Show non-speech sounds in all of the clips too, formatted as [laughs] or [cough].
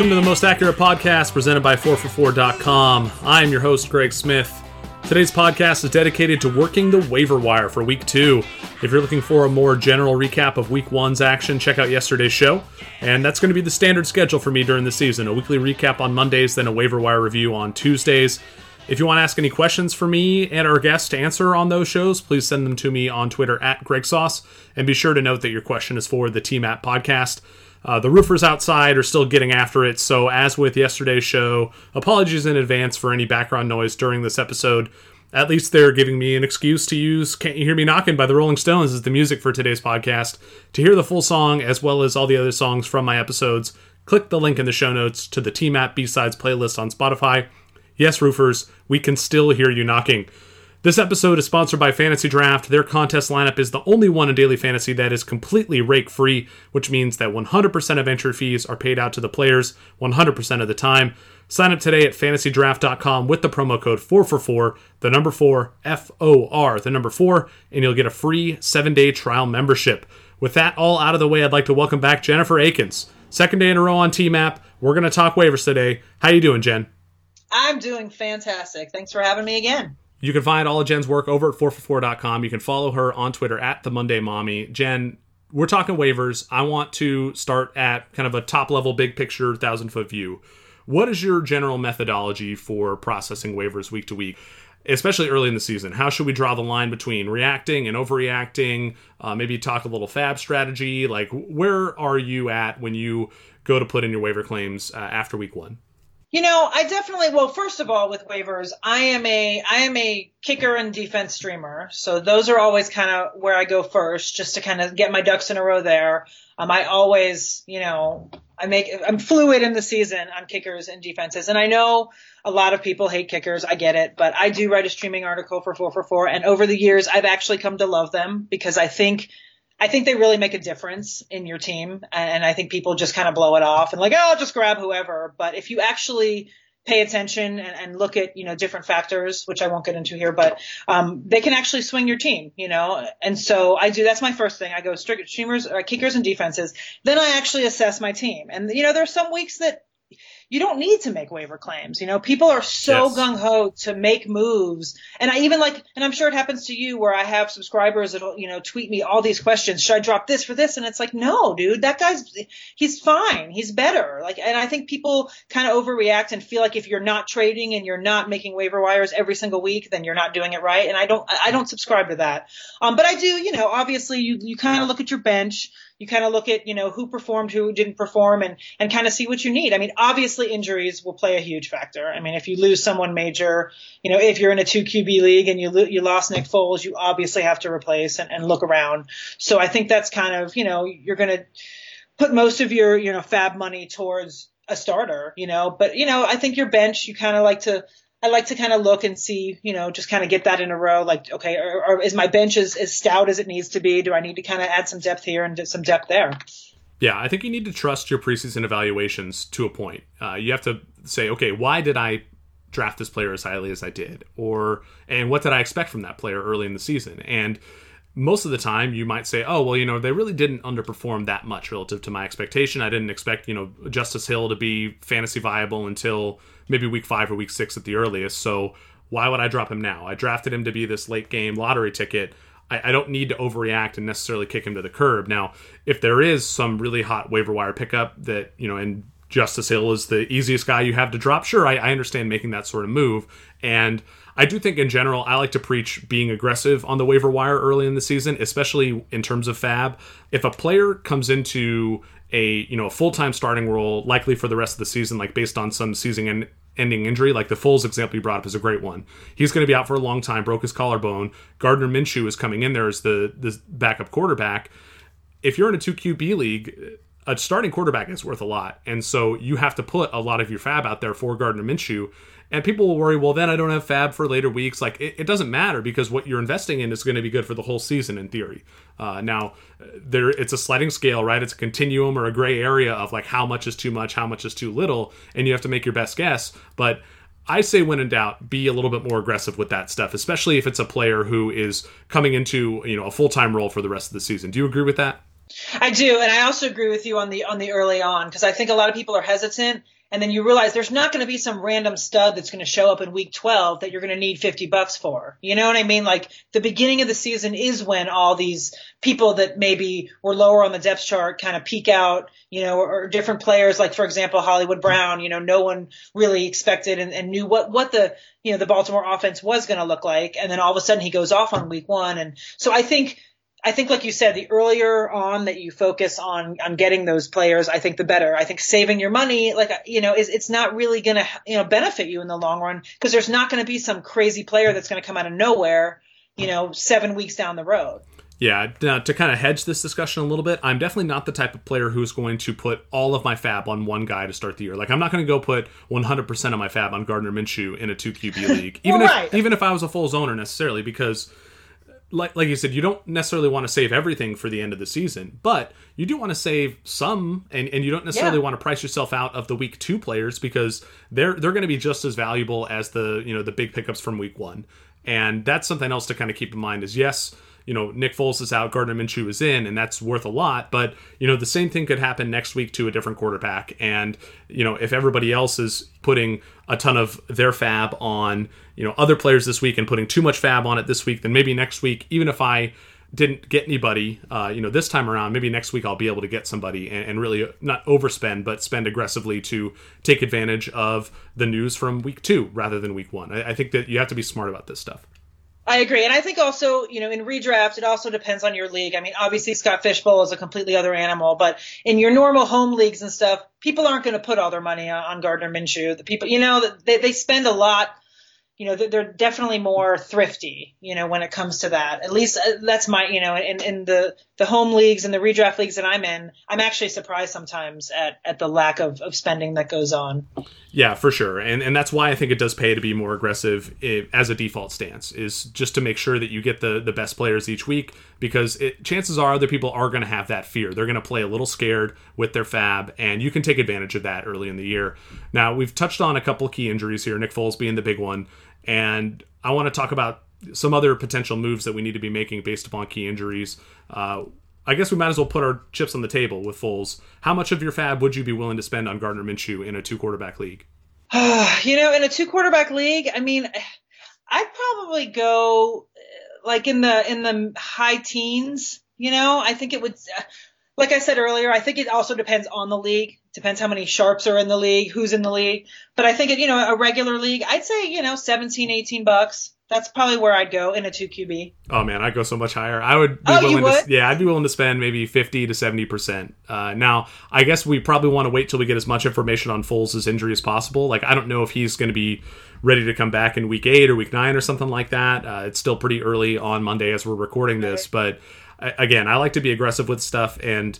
Welcome to the Most Accurate Podcast presented by 4for4.com. I am your host, Greg Smith. Today's podcast is dedicated to working the waiver wire for week two. If you're looking for a more general recap of week one's action, check out yesterday's show. And that's going to be the standard schedule for me during the season a weekly recap on Mondays, then a waiver wire review on Tuesdays. If you want to ask any questions for me and our guests to answer on those shows, please send them to me on Twitter at GregSauce. And be sure to note that your question is for the TMAP podcast. Uh, the roofers outside are still getting after it, so as with yesterday's show, apologies in advance for any background noise during this episode. At least they're giving me an excuse to use Can't You Hear Me Knocking by the Rolling Stones as the music for today's podcast. To hear the full song, as well as all the other songs from my episodes, click the link in the show notes to the TMAP B-Sides playlist on Spotify. Yes, roofers, we can still hear you knocking. This episode is sponsored by Fantasy Draft. Their contest lineup is the only one in daily fantasy that is completely rake free, which means that 100% of entry fees are paid out to the players 100% of the time. Sign up today at fantasydraft.com with the promo code 4for4, the number 4, F O R, the number 4, and you'll get a free seven day trial membership. With that all out of the way, I'd like to welcome back Jennifer Eakins. Second day in a row on TMAP. We're going to talk waivers today. How are you doing, Jen? I'm doing fantastic. Thanks for having me again. You can find all of Jen's work over at 4for4.com. You can follow her on Twitter at the Monday Mommy. Jen, we're talking waivers. I want to start at kind of a top level, big picture, thousand foot view. What is your general methodology for processing waivers week to week, especially early in the season? How should we draw the line between reacting and overreacting? Uh, maybe talk a little FAAB strategy. Like, where are you at when you go to put in your waiver claims uh, after week one? You know, I definitely well, first of all, with waivers, I am a I am a kicker and defense streamer. So those are always kind of where I go first, just to kind of get my ducks in a row there. Um, I always, you know, I make I'm fluid in the season on kickers and defenses, and I know a lot of people hate kickers. I get it, but I do write a streaming article for four for four, and over the years, I've actually come to love them because I think I think they really make a difference in your team. And I think people just kind of blow it off and like, oh, I'll just grab whoever. But if you actually pay attention and, and look at, you know, different factors, which I won't get into here, but, um, they can actually swing your team, you know? And so I do, that's my first thing. I go streamers, uh, kickers and defenses. Then I actually assess my team. And, you know, there are some weeks that you don't need to make waiver claims. You know, people are so yes. gung ho to make moves. And I even like, and I'm sure it happens to you where I have subscribers that'll, you know, tweet me all these questions. Should I drop this for this? And it's like, no, dude, that guy's, he's fine. He's better. Like, and I think people kind of overreact and feel like if you're not trading and you're not making waiver wires every single week, then you're not doing it right. And I don't, I don't subscribe to that. Um, but I do, you know, obviously you, you kind of look at your bench you kind of look at, you know, who performed, who didn't perform and, and kind of see what you need. I mean, obviously injuries will play a huge factor. I mean, if you lose someone major, you know, if you're in a two QB league and you, lo- you lost Nick Foles, you obviously have to replace and, and look around. So I think that's kind of, you know, you're going to put most of your, you know, FAAB money towards a starter, you know, but, you know, I think your bench, you kind of like to, I like to kind of look and see, you know, just kind of get that in a row. Like, okay, or, or is my bench as, as stout as it needs to be? Do I need to kind of add some depth here and some depth there? Yeah, I think you need to trust your preseason evaluations to a point. Uh, you have to say, okay, why did I draft this player as highly as I did, or and what did I expect from that player early in the season? And most of the time you might say, oh, well, you know, they really didn't underperform that much relative to my expectation. I didn't expect, you know, Justice Hill to be fantasy viable until maybe week five or week six at the earliest. So why would I drop him now? I drafted him to be this late game lottery ticket. I, I don't need to overreact and necessarily kick him to the curb. Now, if there is some really hot waiver wire pickup that, you know, and Justice Hill is the easiest guy you have to drop, sure, I, I understand making that sort of move. And I do think in general, I like to preach being aggressive on the waiver wire early in the season, especially in terms of FAAB. If a player comes into a you know a full time starting role, likely for the rest of the season, like based on some season ending injury, like the Foles example you brought up is a great one. He's going to be out for a long time, broke his collarbone. Gardner Minshew is coming in there as the the backup quarterback. If you're in a two QB league, a starting quarterback is worth a lot, and so you have to put a lot of your FAAB out there for Gardner Minshew. And people will worry, well, then I don't have FAAB for later weeks. Like, it, it doesn't matter because what you're investing in is going to be good for the whole season in theory. Uh, now, there it's a sliding scale, right? It's a continuum or a gray area of like how much is too much, how much is too little, and you have to make your best guess. But I say, when in doubt, be a little bit more aggressive with that stuff, especially if it's a player who is coming into you know a full time role for the rest of the season. Do you agree with that? I do, and I also agree with you on the on the early on because I think a lot of people are hesitant, and then you realize there's not going to be some random stud that's going to show up in week 12 that you're going to need 50 bucks for. You know what I mean? Like the beginning of the season is when all these people that maybe were lower on the depth chart kind of peak out, you know, or, or different players like for example Hollywood Brown. You know, no one really expected and, and knew what what the you know the Baltimore offense was going to look like, and then all of a sudden he goes off on week one, and so I think I think, like you said, the earlier on that you focus on on getting those players, I think the better. I think saving your money, like you know, is it's not really going to you know benefit you in the long run because there's not going to be some crazy player that's going to come out of nowhere, you know, seven weeks down the road. Yeah, now to kind of hedge this discussion a little bit, I'm definitely not the type of player who's going to put all of my FAAB on one guy to start the year. Like I'm not going to go put 100% of my FAAB on Gardner Minshew in a two QB [laughs] league, even well, right. if even if I was a full owner necessarily, because like like you said, you don't necessarily want to save everything for the end of the season, but you do want to save some, and, and you don't necessarily yeah. want to price yourself out of the week two players because they're they're going to be just as valuable as the you know the big pickups from week one, and that's something else to kind of keep in mind. Is yes, you know, Nick Foles is out, Gardner Minshew is in, and that's worth a lot. But, you know, the same thing could happen next week to a different quarterback. And, you know, if everybody else is putting a ton of their FAAB on, you know, other players this week and putting too much FAAB on it this week, then maybe next week, even if I didn't get anybody, uh, you know, this time around, maybe next week I'll be able to get somebody and, and, really not overspend, but spend aggressively to take advantage of the news from week two rather than week one. I, I think that you have to be smart about this stuff. I agree. And I think also, you know, in redraft, it also depends on your league. I mean, obviously Scott Fish Bowl is a completely other animal, but in your normal home leagues and stuff, people aren't going to put all their money on Gardner Minshew. The people, you know, they, they spend a lot you know, they're definitely more thrifty, you know, when it comes to that. At least uh, that's my, you know, in, in the, the home leagues and the redraft leagues that I'm in, I'm actually surprised sometimes at, at the lack of, of spending that goes on. Yeah, for sure. And, and that's why I think it does pay to be more aggressive as a default stance is just to make sure that you get the, the best players each week because it, chances are other people are going to have that fear. They're going to play a little scared with their FAAB and you can take advantage of that early in the year. Now we've touched on a couple key injuries here, Nick Foles being the big one. And I want to talk about some other potential moves that we need to be making based upon key injuries. Uh, I guess we might as well put our chips on the table with Foles. How much of your FAAB would you be willing to spend on Gardner Minshew in a two quarterback league? [sighs] you know, in a two quarterback league, I mean, I'd probably go uh, like in the in the high teens. You know, I think it would. Like I said earlier, I think it also depends on the league. Depends how many sharps are in the league, who's in the league. But I think, it, you know, a regular league, I'd say, you know, 17, 18 bucks. That's probably where I'd go in a two QB. Oh man, I'd go so much higher. I would be oh, willing would? to yeah, I'd be willing to spend maybe fifty to seventy percent. Uh, now, I guess we probably want to wait till we get as much information on Foles' injury as possible. Like, I don't know if he's going to be ready to come back in week eight or week nine or something like that. Uh, it's still pretty early on Monday as we're recording this, but again, I like to be aggressive with stuff and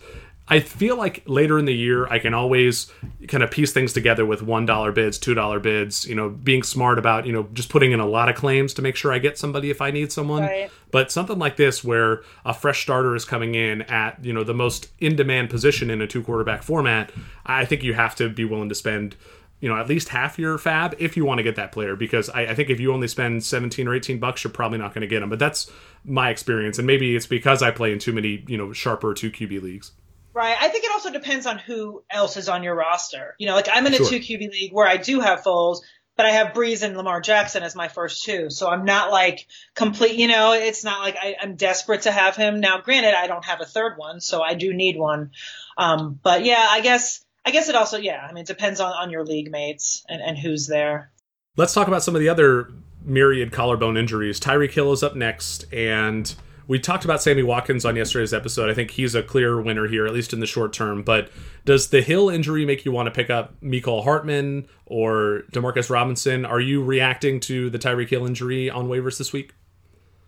I feel like later in the year I can always kind of piece things together with one dollar bids, two dollar bids. You know, being smart about you know just putting in a lot of claims to make sure I get somebody if I need someone. Right. But something like this, where a fresh starter is coming in at you know the most in demand position in a two quarterback format, I think you have to be willing to spend you know at least half your FAAB if you want to get that player because I, I, think if you only spend 17 or 18 bucks you're probably not going to get them but that's my experience and maybe it's because i play in too many you know sharper 2 qb leagues Right. I think it also depends on who else is on your roster. You know, like I'm in a sure. two QB league where I do have Foles, but I have Brees and Lamar Jackson as my first two. So I'm not like complete, you know, it's not like I, am desperate to have him. Now, granted, I don't have a third one, so I do need one. Um, but yeah, I guess, I guess it also, yeah, I mean, it depends on, on your league mates and, and who's there. Let's talk about some of the other myriad collarbone injuries. Tyreek Hill is up next and we talked about Sammy Watkins on yesterday's episode. I think he's a clear winner here, at least in the short term. But does the Hill injury make you want to pick up Mecole Hardman or Demarcus Robinson? Are you reacting to the Tyreek Hill injury on waivers this week?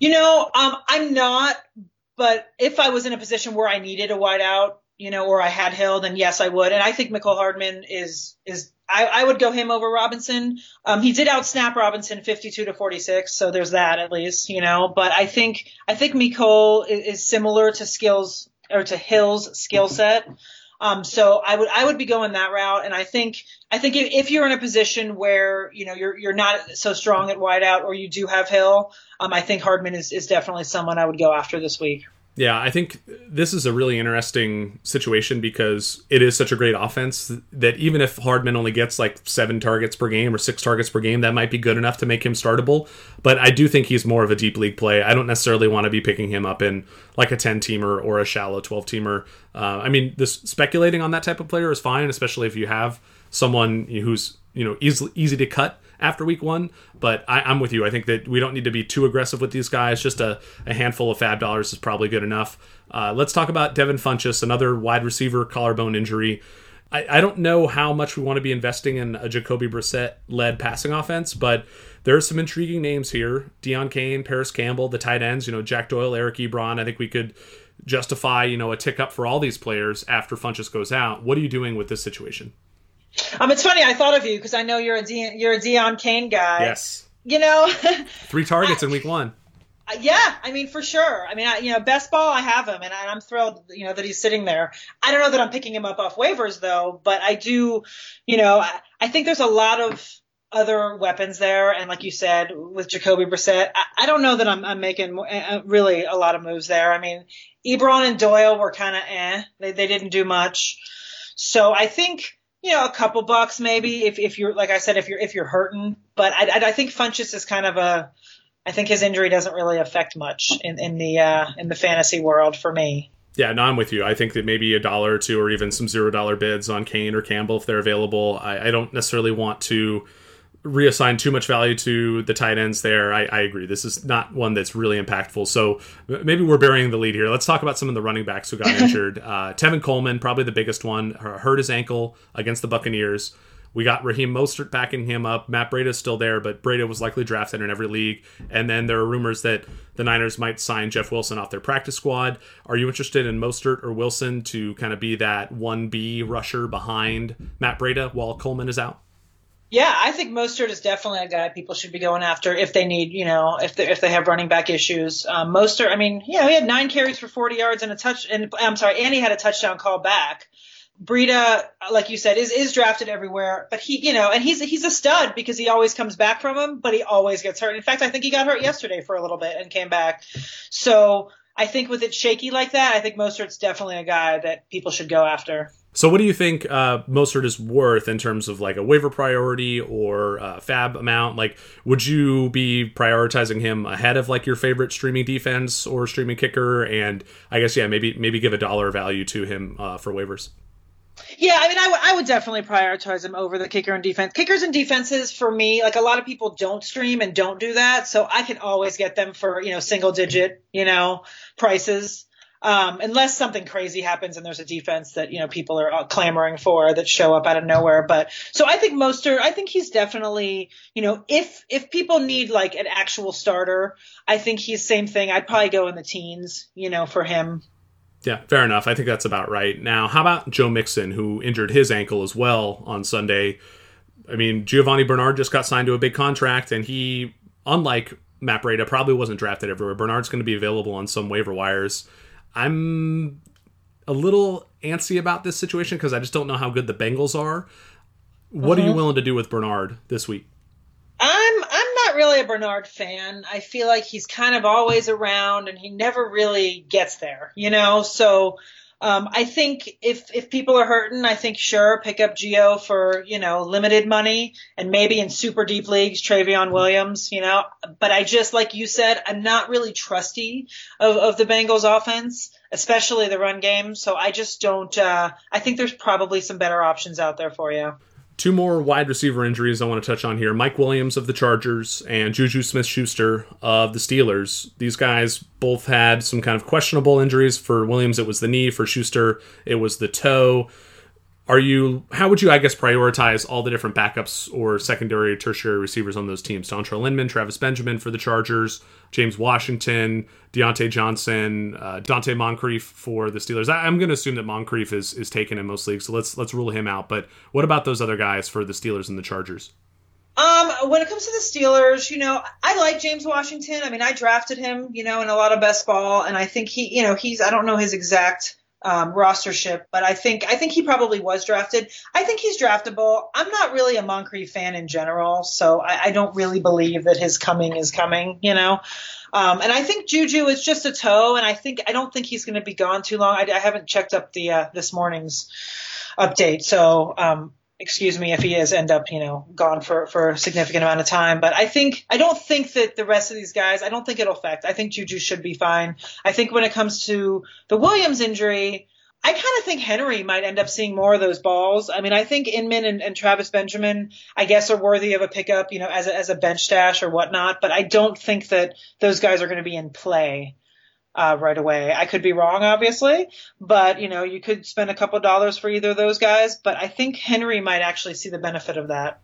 You know, um, I'm not. But if I was in a position where I needed a wideout, you know, or I had Hill, then yes, I would. And I think Mecole Hardman is is I, I, would go him over Robinson. Um, he did outsnap Robinson 52 to 46, so there's that at least, you know. But I think I think Mecole is, is similar to skills or to Hill's skill set. Um, so I would I would be going that route, and I think I think if, if, you're in a position where you know you're you're not so strong at wideout or you do have Hill, um, I think Hardman is, is definitely someone I would go after this week. Yeah, I think this is a really interesting situation because it is such a great offense that even if Hardman only gets like seven targets per game or six targets per game, that might be good enough to make him startable. But I do think he's more of a deep league play. I don't necessarily want to be picking him up in like a 10 teamer or a shallow 12 teamer. Uh, I mean, this speculating on that type of player is fine, especially if you have someone who's you know easy easy to cut after week one. But I, am with you. I think that we don't need to be too aggressive with these guys. Just a, a handful of FAAB dollars is probably good enough. Uh, let's talk about Devin Funchess, another wide receiver collarbone injury. I, I don't know how much we want to be investing in a Jacoby Brissett led passing offense, but there are some intriguing names here. Deon Cain, Parris Campbell, the tight ends, you know, Jack Doyle, Eric Ebron. I think we could justify, you know, a tick up for all these players after Funchess goes out. What are you doing with this situation? Um, it's funny. I thought of you because I know you're a De- you're a Deon Cain guy. Yes. You know, [laughs] three targets I, in week one. Uh, yeah, I mean for sure. I mean, I, you know, best ball, I have him, and I'm thrilled, you know, that he's sitting there. I don't know that I'm picking him up off waivers though, but I do, you know, I, I think there's a lot of other weapons there, and like you said with Jacoby Brissett, I, I don't know that I'm, I'm making uh, really a lot of moves there. I mean, Ebron and Doyle were kind of eh; they they didn't do much. So I think you know, a couple bucks maybe if, if you're like I said if you're if you're hurting. But I, I, I think Funchess is kind of a I think his injury doesn't really affect much in, in the uh, in the fantasy world for me. Yeah, no, I'm with you. I think that maybe a dollar or two, or even some zero dollar bids on Cain or Campbell if they're available. I, I don't necessarily want to reassign too much value to the tight ends there. I, I, agree. This is not one that's really impactful. So maybe we're burying the lead here. Let's talk about some of the running backs who got [laughs] injured. Uh, Tevin Coleman, probably the biggest one, hurt his ankle against the Buccaneers. We got Raheem Mostert backing him up. Matt Breida is still there, but Breida was likely drafted in every league. And then there are rumors that the Niners might sign Jeff Wilson off their practice squad. Are you interested in Mostert or Wilson to kind of be that 1B rusher behind Matt Breida while Coleman is out? Yeah, I think Mostert is definitely a guy people should be going after if they need, you know, if they if they have running back issues. Um, Mostert, I mean, you know, he had nine carries for 40 yards and a touch, and I'm sorry, and he had a touchdown call back. Breida, like you said, is is drafted everywhere, but he, you know, and he's he's a stud because he always comes back from him, but he always gets hurt. In fact, I think he got hurt yesterday for a little bit and came back. So I think with it shaky like that, I think Mostert's definitely a guy that people should go after. So, what do you think uh, Mostert is worth in terms of like a waiver priority or FAAB amount? Like, would you be prioritizing him ahead of like your favorite streaming defense or streaming kicker? And I guess yeah, maybe maybe give a dollar value to him uh, for waivers. Yeah, I mean, I, w- I would definitely prioritize him over the kicker and defense. Kickers and defenses for me, like a lot of people don't stream and don't do that, so I can always get them for you know single digit, you know, prices um, unless something crazy happens and there's a defense that you know people are clamoring for that show up out of nowhere. But so I think Mostert, I think he's definitely you know if if people need like an actual starter, I think he's same thing. I'd probably go in the teens, you know, for him. Yeah, fair enough. I think that's about right. Now, how about Joe Mixon, who injured his ankle as well on Sunday? I mean, Giovani Bernard just got signed to a big contract, and he, unlike Matt Breida, probably wasn't drafted everywhere. Bernard's going to be available on some waiver wires. I'm a little antsy about this situation because I just don't know how good the Bengals are. What are you uh-huh. willing to do with Bernard this week? I'm I'm not really a Bernard fan. I feel like he's kind of always around and he never really gets there, you know. So um, I think if if people are hurting, I think sure pick up Geo for you know limited money and maybe in super deep leagues Trayveon Williams, you know. But I just like you said, I'm not really trusty of, of the Bengals offense, especially the run game. So I just don't. Uh, I think there's probably some better options out there for you. Two more wide receiver injuries I want to touch on here. Mike Williams of the Chargers and Juju Smith Schuster of the Steelers. These guys both had some kind of questionable injuries. For Williams, it was the knee. For Schuster, it was the toe are you how would you i guess prioritize all the different backups or secondary tertiary receivers on those teams? Dontrelle Inman, travis benjamin for the chargers james washington Diontae johnson uh, donte moncrief for the steelers. I, am going to assume that moncrief is is taken in most leagues so let's let's rule him out but what about those other guys for the steelers and the chargers? Um, when it comes to the Steelers, you know, I like James Washington. I mean, I drafted him, you know, in a lot of best ball, and I think he, you know, he's I don't know his exact um, rostership, but I think I think he probably was drafted. I think he's draftable. I'm not really a Moncrief fan in general, so I, I don't really believe that his coming is coming. You know, um, and I think Juju is just a toe, and I think I don't think he's going to be gone too long. I, I haven't checked up the uh, this morning's update, so um, excuse me if he is end up, you know, gone for, for a significant amount of time. But I think, I don't think that the rest of these guys, I don't think it'll affect. I think Juju should be fine. I think when it comes to the Williams injury, I kind of think Henry might end up seeing more of those balls. I mean, I think Inman and, and, Travis Benjamin, I guess, are worthy of a pickup, you know, as a, as a bench stash or whatnot. But I don't think that those guys are going to be in play uh, right away. I could be wrong, obviously, but you know, you could spend a couple dollars for either of those guys. But I think Henry might actually see the benefit of that.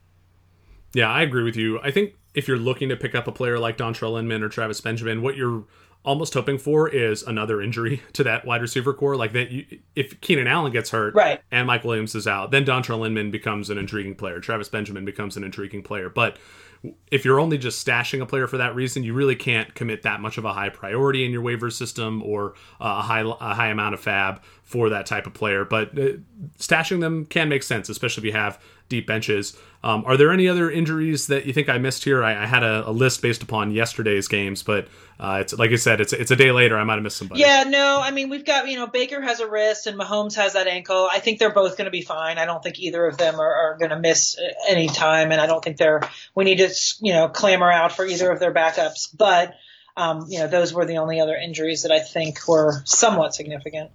Yeah, I agree with you. I think if you're looking to pick up a player like Dontrelle Inman or Travis Benjamin, what you're almost hoping for is another injury [laughs] to that wide receiver core. Like that, you, if Keenan Allen gets hurt, right. and Mike Williams is out, then Dontrelle Inman becomes an intriguing player. Travis Benjamin becomes an intriguing player. But if you're only just stashing a player for that reason, you really can't commit that much of a high priority in your waiver system or a high a high amount of FAAB for that type of player. But uh, stashing them can make sense, especially if you have deep benches. Um, are there any other injuries that you think I missed here? I, I had a, a, list based upon yesterday's games, but uh, it's like I said, it's it's a day later. I might have missed somebody. Yeah, no, I mean we've got you know Baker has a wrist and Mahomes has that ankle. I think they're both going to be fine. I don't think either of them are, are going to miss any time, and I don't think they're we need to you know clamor out for either of their backups. But um, you know those were the only other injuries that I think were somewhat significant.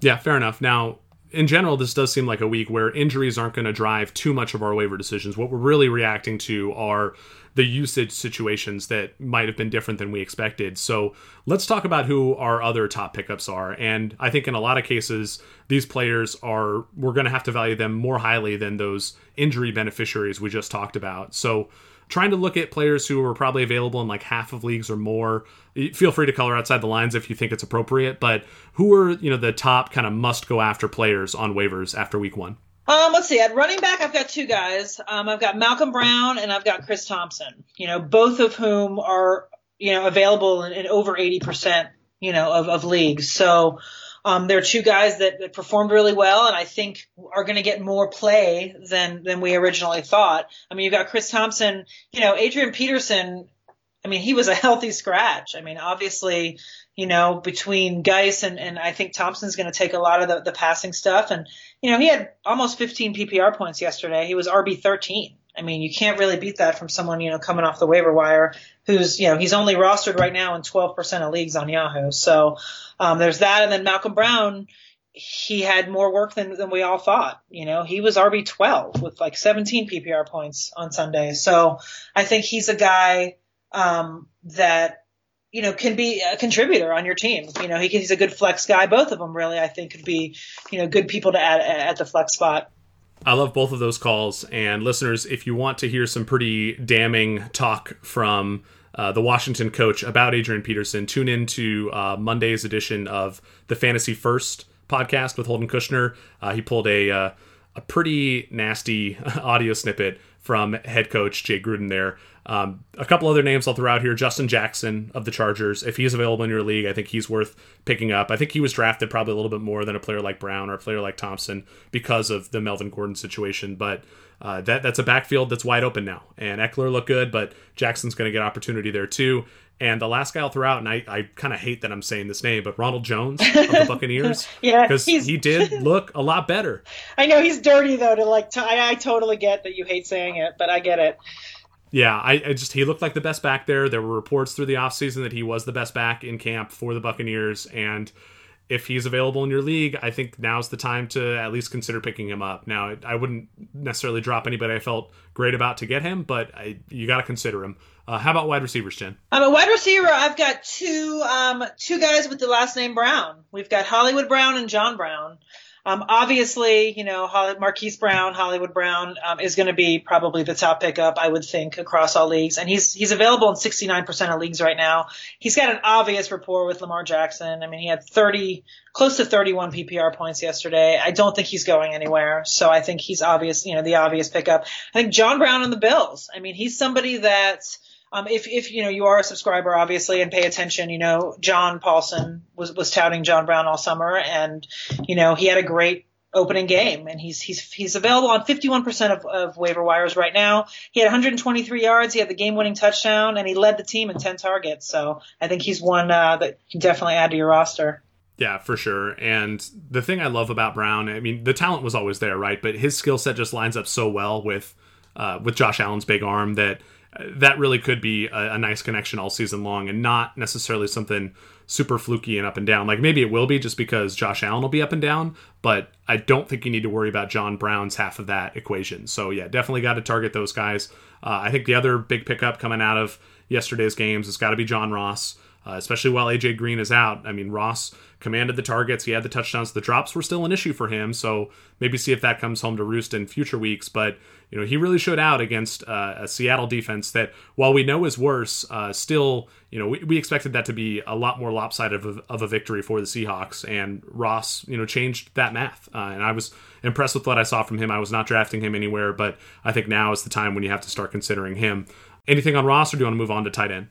Yeah, fair enough. Now in general, this does seem like a week where injuries aren't going to drive too much of our waiver decisions. What we're really reacting to are the usage situations that might have been different than we expected. So let's talk about who our other top pickups are. And I think in a lot of cases, these players are, we're going to have to value them more highly than those injury beneficiaries we just talked about. So trying to look at players who are probably available in like half of leagues or more. Feel free to color outside the lines if you think it's appropriate, but who are, you know, the top kind of must go after players on waivers after week one? Um, let's see. At running back, I've got two guys. Um, I've got Malcolm Brown and I've got Chris Thompson. You know, both of whom are you know available in, in over eighty percent you know of, of leagues. So um, there are two guys that, that performed really well, and I think are going to get more play than than we originally thought. I mean, you've got Chris Thompson, you know, Adrian Peterson. I mean, he was a [laughs] healthy scratch. I mean, obviously, you know, between Guice and, and I think Thompson's going to take a lot of the, the passing stuff. And, you know, he had almost 15 PPR points yesterday. He was RB 13. I mean, you can't really beat that from someone, you know, coming off the waiver wire who's, you know, he's only rostered right now in 12% of leagues on Yahoo. So, um, there's that. And then Malcolm Brown, he had more work than, than we all thought. You know, he was RB 12 with like 17 PPR points on Sunday. So I think he's a guy, um, that, you know, can be a contributor on your team. You know, he, he's a good flex guy. Both of them really, I think could be, you know, good people to add at the flex spot. I love both of those calls. And listeners, if you want to hear some pretty damning talk from uh, the Washington coach about Adrian Peterson, tune in to uh, Monday's edition of the Fantasy First podcast with Holden Kushner. Uh, he pulled a uh, a pretty nasty [laughs] audio snippet from head coach Jay Gruden there um, a couple other names I'll throw out here: Justin Jackson of the Chargers. If he's available in your league, I think he's worth picking up. I think he was drafted probably a little bit more than a player like Brown or a player like Thompson because of the Melvin Gordon situation. But uh, that that's a backfield that's wide open now. And Ekeler looked good, but Jackson's going to get opportunity there too. And the last guy I'll throw out, and I, I kind of hate that I'm saying this name, but Ronald Jones of the [laughs] Buccaneers. [laughs] yeah, because he did [laughs] look a lot better. I know he's dirty though. To like, t- I, I totally get that you hate saying it, but I get it yeah, I, I, just he looked like the best back there. There were reports through the offseason that he was the best back in camp for the Buccaneers and if he's available in your league, I think now's the time to at least consider picking him up. Now, I wouldn't necessarily drop anybody I felt great about to get him, but I, you got to consider him. Uh, how about wide receivers, Jen? I'm a wide receiver. I've got two um, two guys with the last name Brown. We've got Hollywood Brown and John Brown. Um, obviously, you know, Marquise Brown, Hollywood Brown um, is going to be probably the top pickup, I would think, across all leagues. And he's he's available in 69% of leagues right now. He's got an obvious rapport with Lamar Jackson. I mean, he had 30, close to 31 PPR points yesterday. I don't think he's going anywhere. So I think he's obvious, you know, the obvious pickup. I think John Brown on the Bills. I mean, he's somebody that Um, if if you know you are a subscriber, obviously, and pay attention, you know John Paulsen was was touting John Brown all summer, and you know he had a great opening game, and he's he's he's available on 51% of, of waiver wires right now. He had 123 yards, he had the game-winning touchdown, and he led the team in 10 targets. So I think he's one uh, that you can definitely add to your roster. Yeah, for sure. And the thing I love about Brown, I mean, the talent was always there, right? But his skill set just lines up so well with uh, with Josh Allen's big arm that that really could be a, a nice connection all season long, and not necessarily something super fluky and up and down. Like maybe it will be just because Josh Allen will be up and down, but I don't think you need to worry about John Brown's half of that equation. So yeah, definitely got to target those guys. Uh, I think the other big pickup coming out of yesterday's games has got to be John Ross. Uh, especially while AJ Green is out. I mean, Ross commanded the targets, he had the touchdowns. The drops were still an issue for him, so maybe see if that comes home to roost in future weeks. But you know, he really showed out against uh, a Seattle defense that, while we know is worse, uh, still, you know, we, we, expected that to be a lot more lopsided of a, of a, victory for the Seahawks. And Ross, you know, changed that math. Uh, and I was impressed with what I saw from him. I was not drafting him anywhere, but I think now is the time when you have to start considering him. Anything on Ross, or do you want to move on to tight end?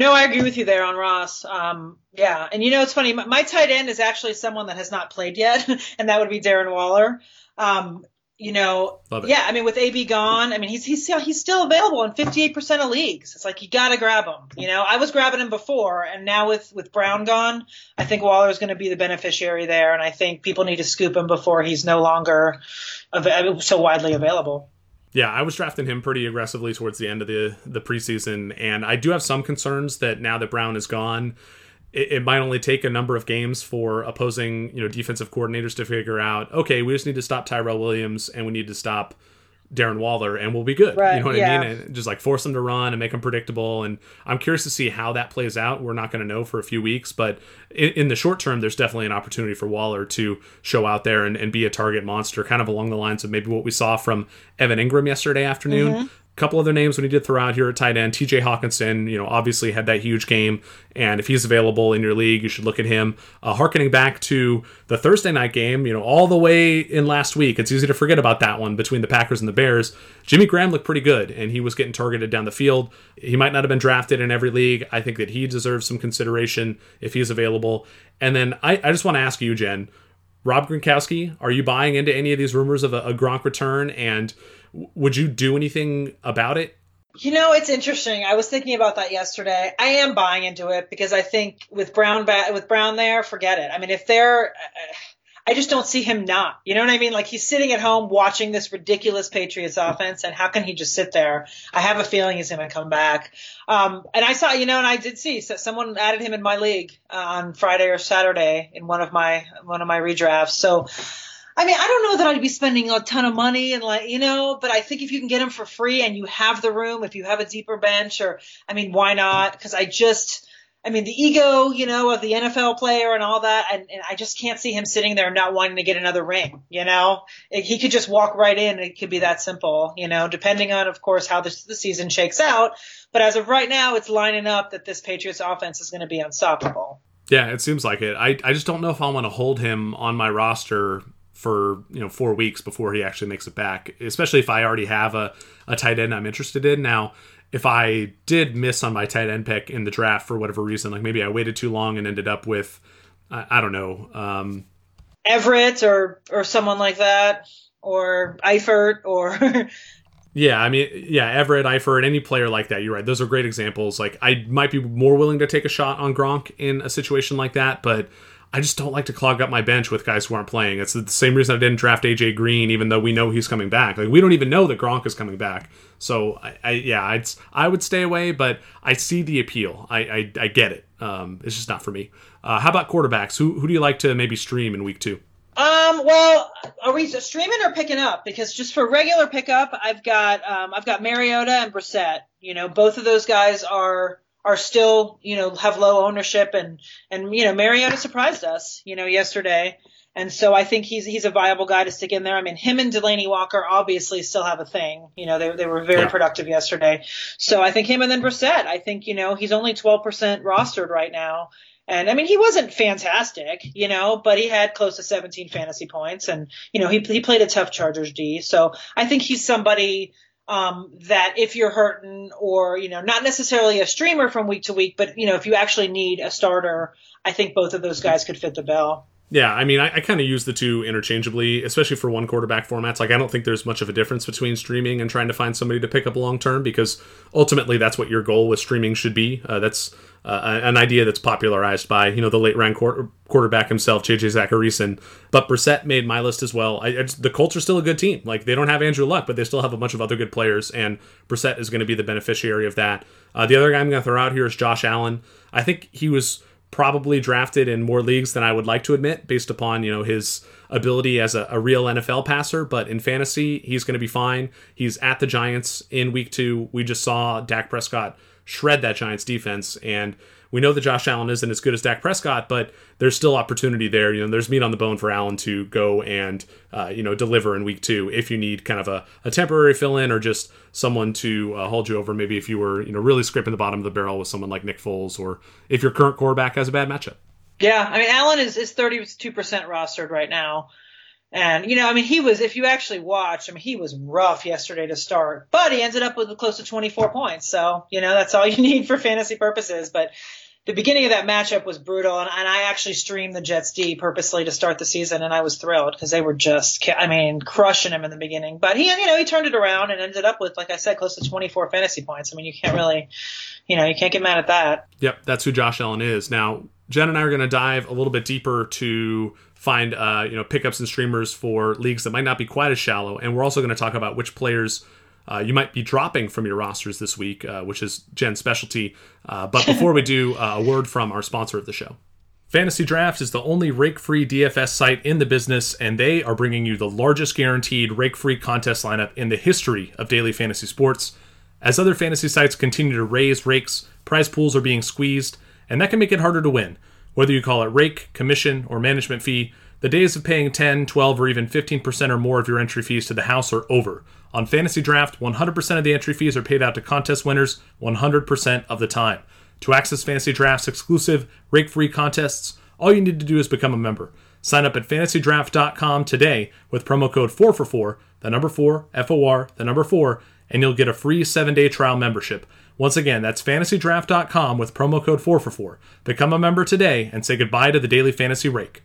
No, I agree with you there on Ross. Um, yeah, and you know it's funny. My, my, tight end is actually someone that has not played yet, [laughs] and that would be Darren Waller. Um, you know, yeah, I mean, with AB gone, I mean, he's he's he's still available in 58% of leagues. It's like you got to grab him. You know, I was grabbing him before, and now with with Brown gone, I think Waller is going to be the beneficiary there, and I think people need to scoop him before he's no longer av- so widely available. Yeah, I was drafting him pretty aggressively towards the end of the the preseason, and I do have some concerns that now that Brown is gone, it, it, might only take a number of games for opposing you know defensive coordinators to figure out okay we just need to stop Tyrell Williams and we need to stop Darren Waller and we'll be good. Right, you know what yeah. I mean? and just like force them to run and make them predictable. And I'm curious to see how that plays out. We're not going to know for a few weeks but in, in, the short term there's definitely an opportunity for Waller to show out there and, and, be a target monster kind of along the lines of maybe what we saw from Evan Engram yesterday afternoon. Mm-hmm couple other names when he did throw out here at tight end. TJ Hockenson, you know, obviously had that huge game. And if he's available in your league, you should look at him. Uh, harkening back to the Thursday night game, you know, all the way in last week, it's easy to forget about that one between the Packers and the Bears. Jimmy Graham looked pretty good, and he was getting targeted down the field. He might not have been drafted in every league. I think that he deserves some consideration if he's available. And then I, I just want to ask you, Jen, Rob Gronkowski, are you buying into any of these rumors of a, a Gronk return? And would you do anything about it? You know, it's interesting. I was thinking about that yesterday. I am buying into it because I think with Brown with Brown there, forget it. I mean, if they're I just don't see him not. You know what I mean? Like he's sitting at home watching this ridiculous Patriots offense, and how can he just sit there? I have a feeling he's going to come back. Um, and I saw, you know, and I did see so someone added him in my league uh, on Friday or Saturday in one of my one of my redrafts. So I mean, I don't know that I'd be spending a ton of money and like, you know, but I think if you can get them for free and you have the room, if you have a deeper bench or, I mean, why not? Cause I just, I mean, the ego, you know, of the NFL player and all that, and, and I just can't see him sitting there not wanting to get another ring. You know, he could just walk right in. It could be that simple. You know, depending on, of course, how this, the season shakes out. But as of right now, it's lining up that this Patriots offense is going to be unstoppable. Yeah, it seems like it. I, I just don't know if I want to hold him on my roster for you know four weeks before he actually makes it back. Especially if I already have a, a tight end I'm interested in. Now, if I did miss on my tight end pick in the draft for whatever reason, like maybe I waited too long and ended up with I, I don't know um, Everett or or someone like that, or Eifert or. [laughs] Yeah, I mean, yeah, Everett, Eifert, any player like that. You're right; those are great examples. Like, I might be more willing to take a shot on Gronk in a situation like that, but I just don't like to clog up my bench with guys who aren't playing. It's the same reason I didn't draft AJ Green, even though we know he's coming back. Like we don't even know that Gronk is coming back. So I, I yeah, I'd, I would stay away, but I see the appeal. I I, I get it. Um, it's just not for me. Uh, how about quarterbacks? Who who do you like to maybe stream in week two? Um, well, are we streaming or picking up? Because just for regular pickup, I've got um, I've got Mariota and Brissett. You know, both of those guys are are still, you know, have low ownership and, and, you know, Mariota surprised us, you know, yesterday. And so I think he's, he's a viable guy to stick in there. I mean, him and Delanie Walker obviously still have a thing. You know, they, they were very yeah. productive yesterday. So I think him and then Brissett, I think, you know, he's only 12% rostered right now. And I mean, he wasn't fantastic, you know, but he had close to 17 fantasy points and, you know, he, he played a tough Chargers D. So I think he's somebody, Um, that if you're hurting or, you know, not necessarily a streamer from week to week, but, you know, if you actually need a starter, I think both of those guys could fit the bill. Yeah, I mean, I, I kind of use the two interchangeably, especially for one quarterback formats. Like, I don't think there's much of a difference between streaming and trying to find somebody to pick up long term because ultimately that's what your goal with streaming should be. Uh, that's uh, an idea that's popularized by you know the late round quarter, quarterback himself, JJ Zachariason. But Brissett made my list as well. I, the Colts are still a good team. Like they don't have Andrew Luck, but they still have a bunch of other good players, and Brissett is going to be the beneficiary of that. Uh, the other guy I'm going to throw out here is Josh Allen. I think he was probably drafted in more leagues than I would like to admit, based upon you know his ability as a, a real NFL passer. But in fantasy, he's going to be fine. He's at the Giants in Week Two. We just saw Dak Prescott shred that Giants defense, and we know that Josh Allen isn't as good as Dak Prescott, but there's still opportunity there. You know, there's meat on the bone for Allen to go and uh, you know deliver in week two if you need kind of a, a temporary fill in or just someone to uh, hold you over. Maybe if you were you know really scraping the bottom of the barrel with someone like Nick Foles, or if your current quarterback has a bad matchup. Yeah, I mean Allen is is 32% rostered right now. And, you know, I mean, he was, if you actually watch, I mean, he was rough yesterday to start, but he ended up with close to 24 points. So, you know, that's all you [laughs] need for fantasy purposes. But the beginning of that matchup was brutal, and, and I actually streamed the Jets D purposely to start the season, and I was thrilled because they were just, I mean, crushing him in the beginning. But he, you know, he turned it around and ended up with, like I said, close to 24 fantasy points. I mean, you can't really, you know, you can't get mad at that. Yep, that's who Josh Allen is. Now, Jen and I are going to dive a little bit deeper to find, uh, you know, pickups and streamers for leagues that might not be quite as shallow, and we're also going to talk about which players uh, you might be dropping from your rosters this week, uh, which is Jen's specialty. Uh, but before we do, uh, a word from our sponsor of the show. Fantasy Draft is the only rake free DFS site in the business, and they are bringing you the largest guaranteed rake free contest lineup in the history of daily fantasy sports. As other fantasy sites continue to raise rakes, prize pools are being squeezed, and that can make it harder to win. Whether you call it rake, commission, or management fee, the days of paying 10, 12, or even 15% or more of your entry fees to the house are over. On Fantasy Draft, 100% of the entry fees are paid out to contest winners 100% of the time. To access Fantasy Draft's exclusive rake free contests, all you need to do is become a member. Sign up at fantasydraft.com today with promo code 4for4, the number 4, F O R, the number 4, and you'll get a free 7 day trial membership. Once again, that's fantasydraft.com with promo code 4for4. Become a member today and say goodbye to the daily fantasy rake.